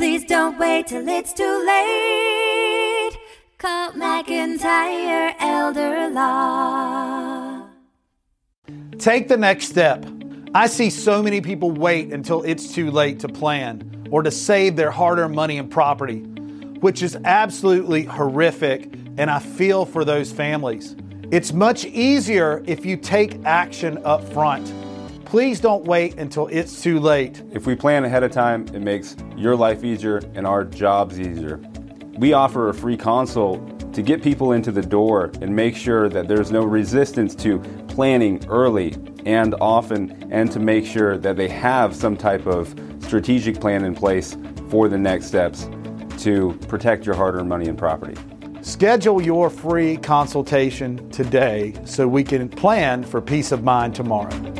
Please don't wait till it's too late. Call McIntyre Elder Law. Take the next step. I see so many people wait until it's too late to plan or to save their hard earned money and property, which is absolutely horrific, and I feel for those families. It's much easier if you take action up front. Please don't wait until it's too late. If we plan ahead of time, it makes your life easier and our jobs easier. We offer a free consult to get people into the door and make sure that there's no resistance to planning early and often, and to make sure that they have some type of strategic plan in place for the next steps to protect your hard earned money and property. Schedule your free consultation today so we can plan for peace of mind tomorrow.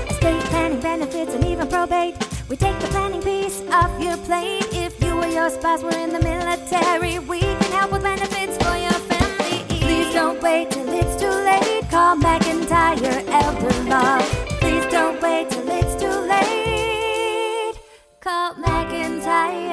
your plane. If you or your spouse were in the military, we can help with benefits for your family. Please don't wait till it's too late. Call McIntyre Elder Law. Please don't wait till it's too late. Call McIntyre.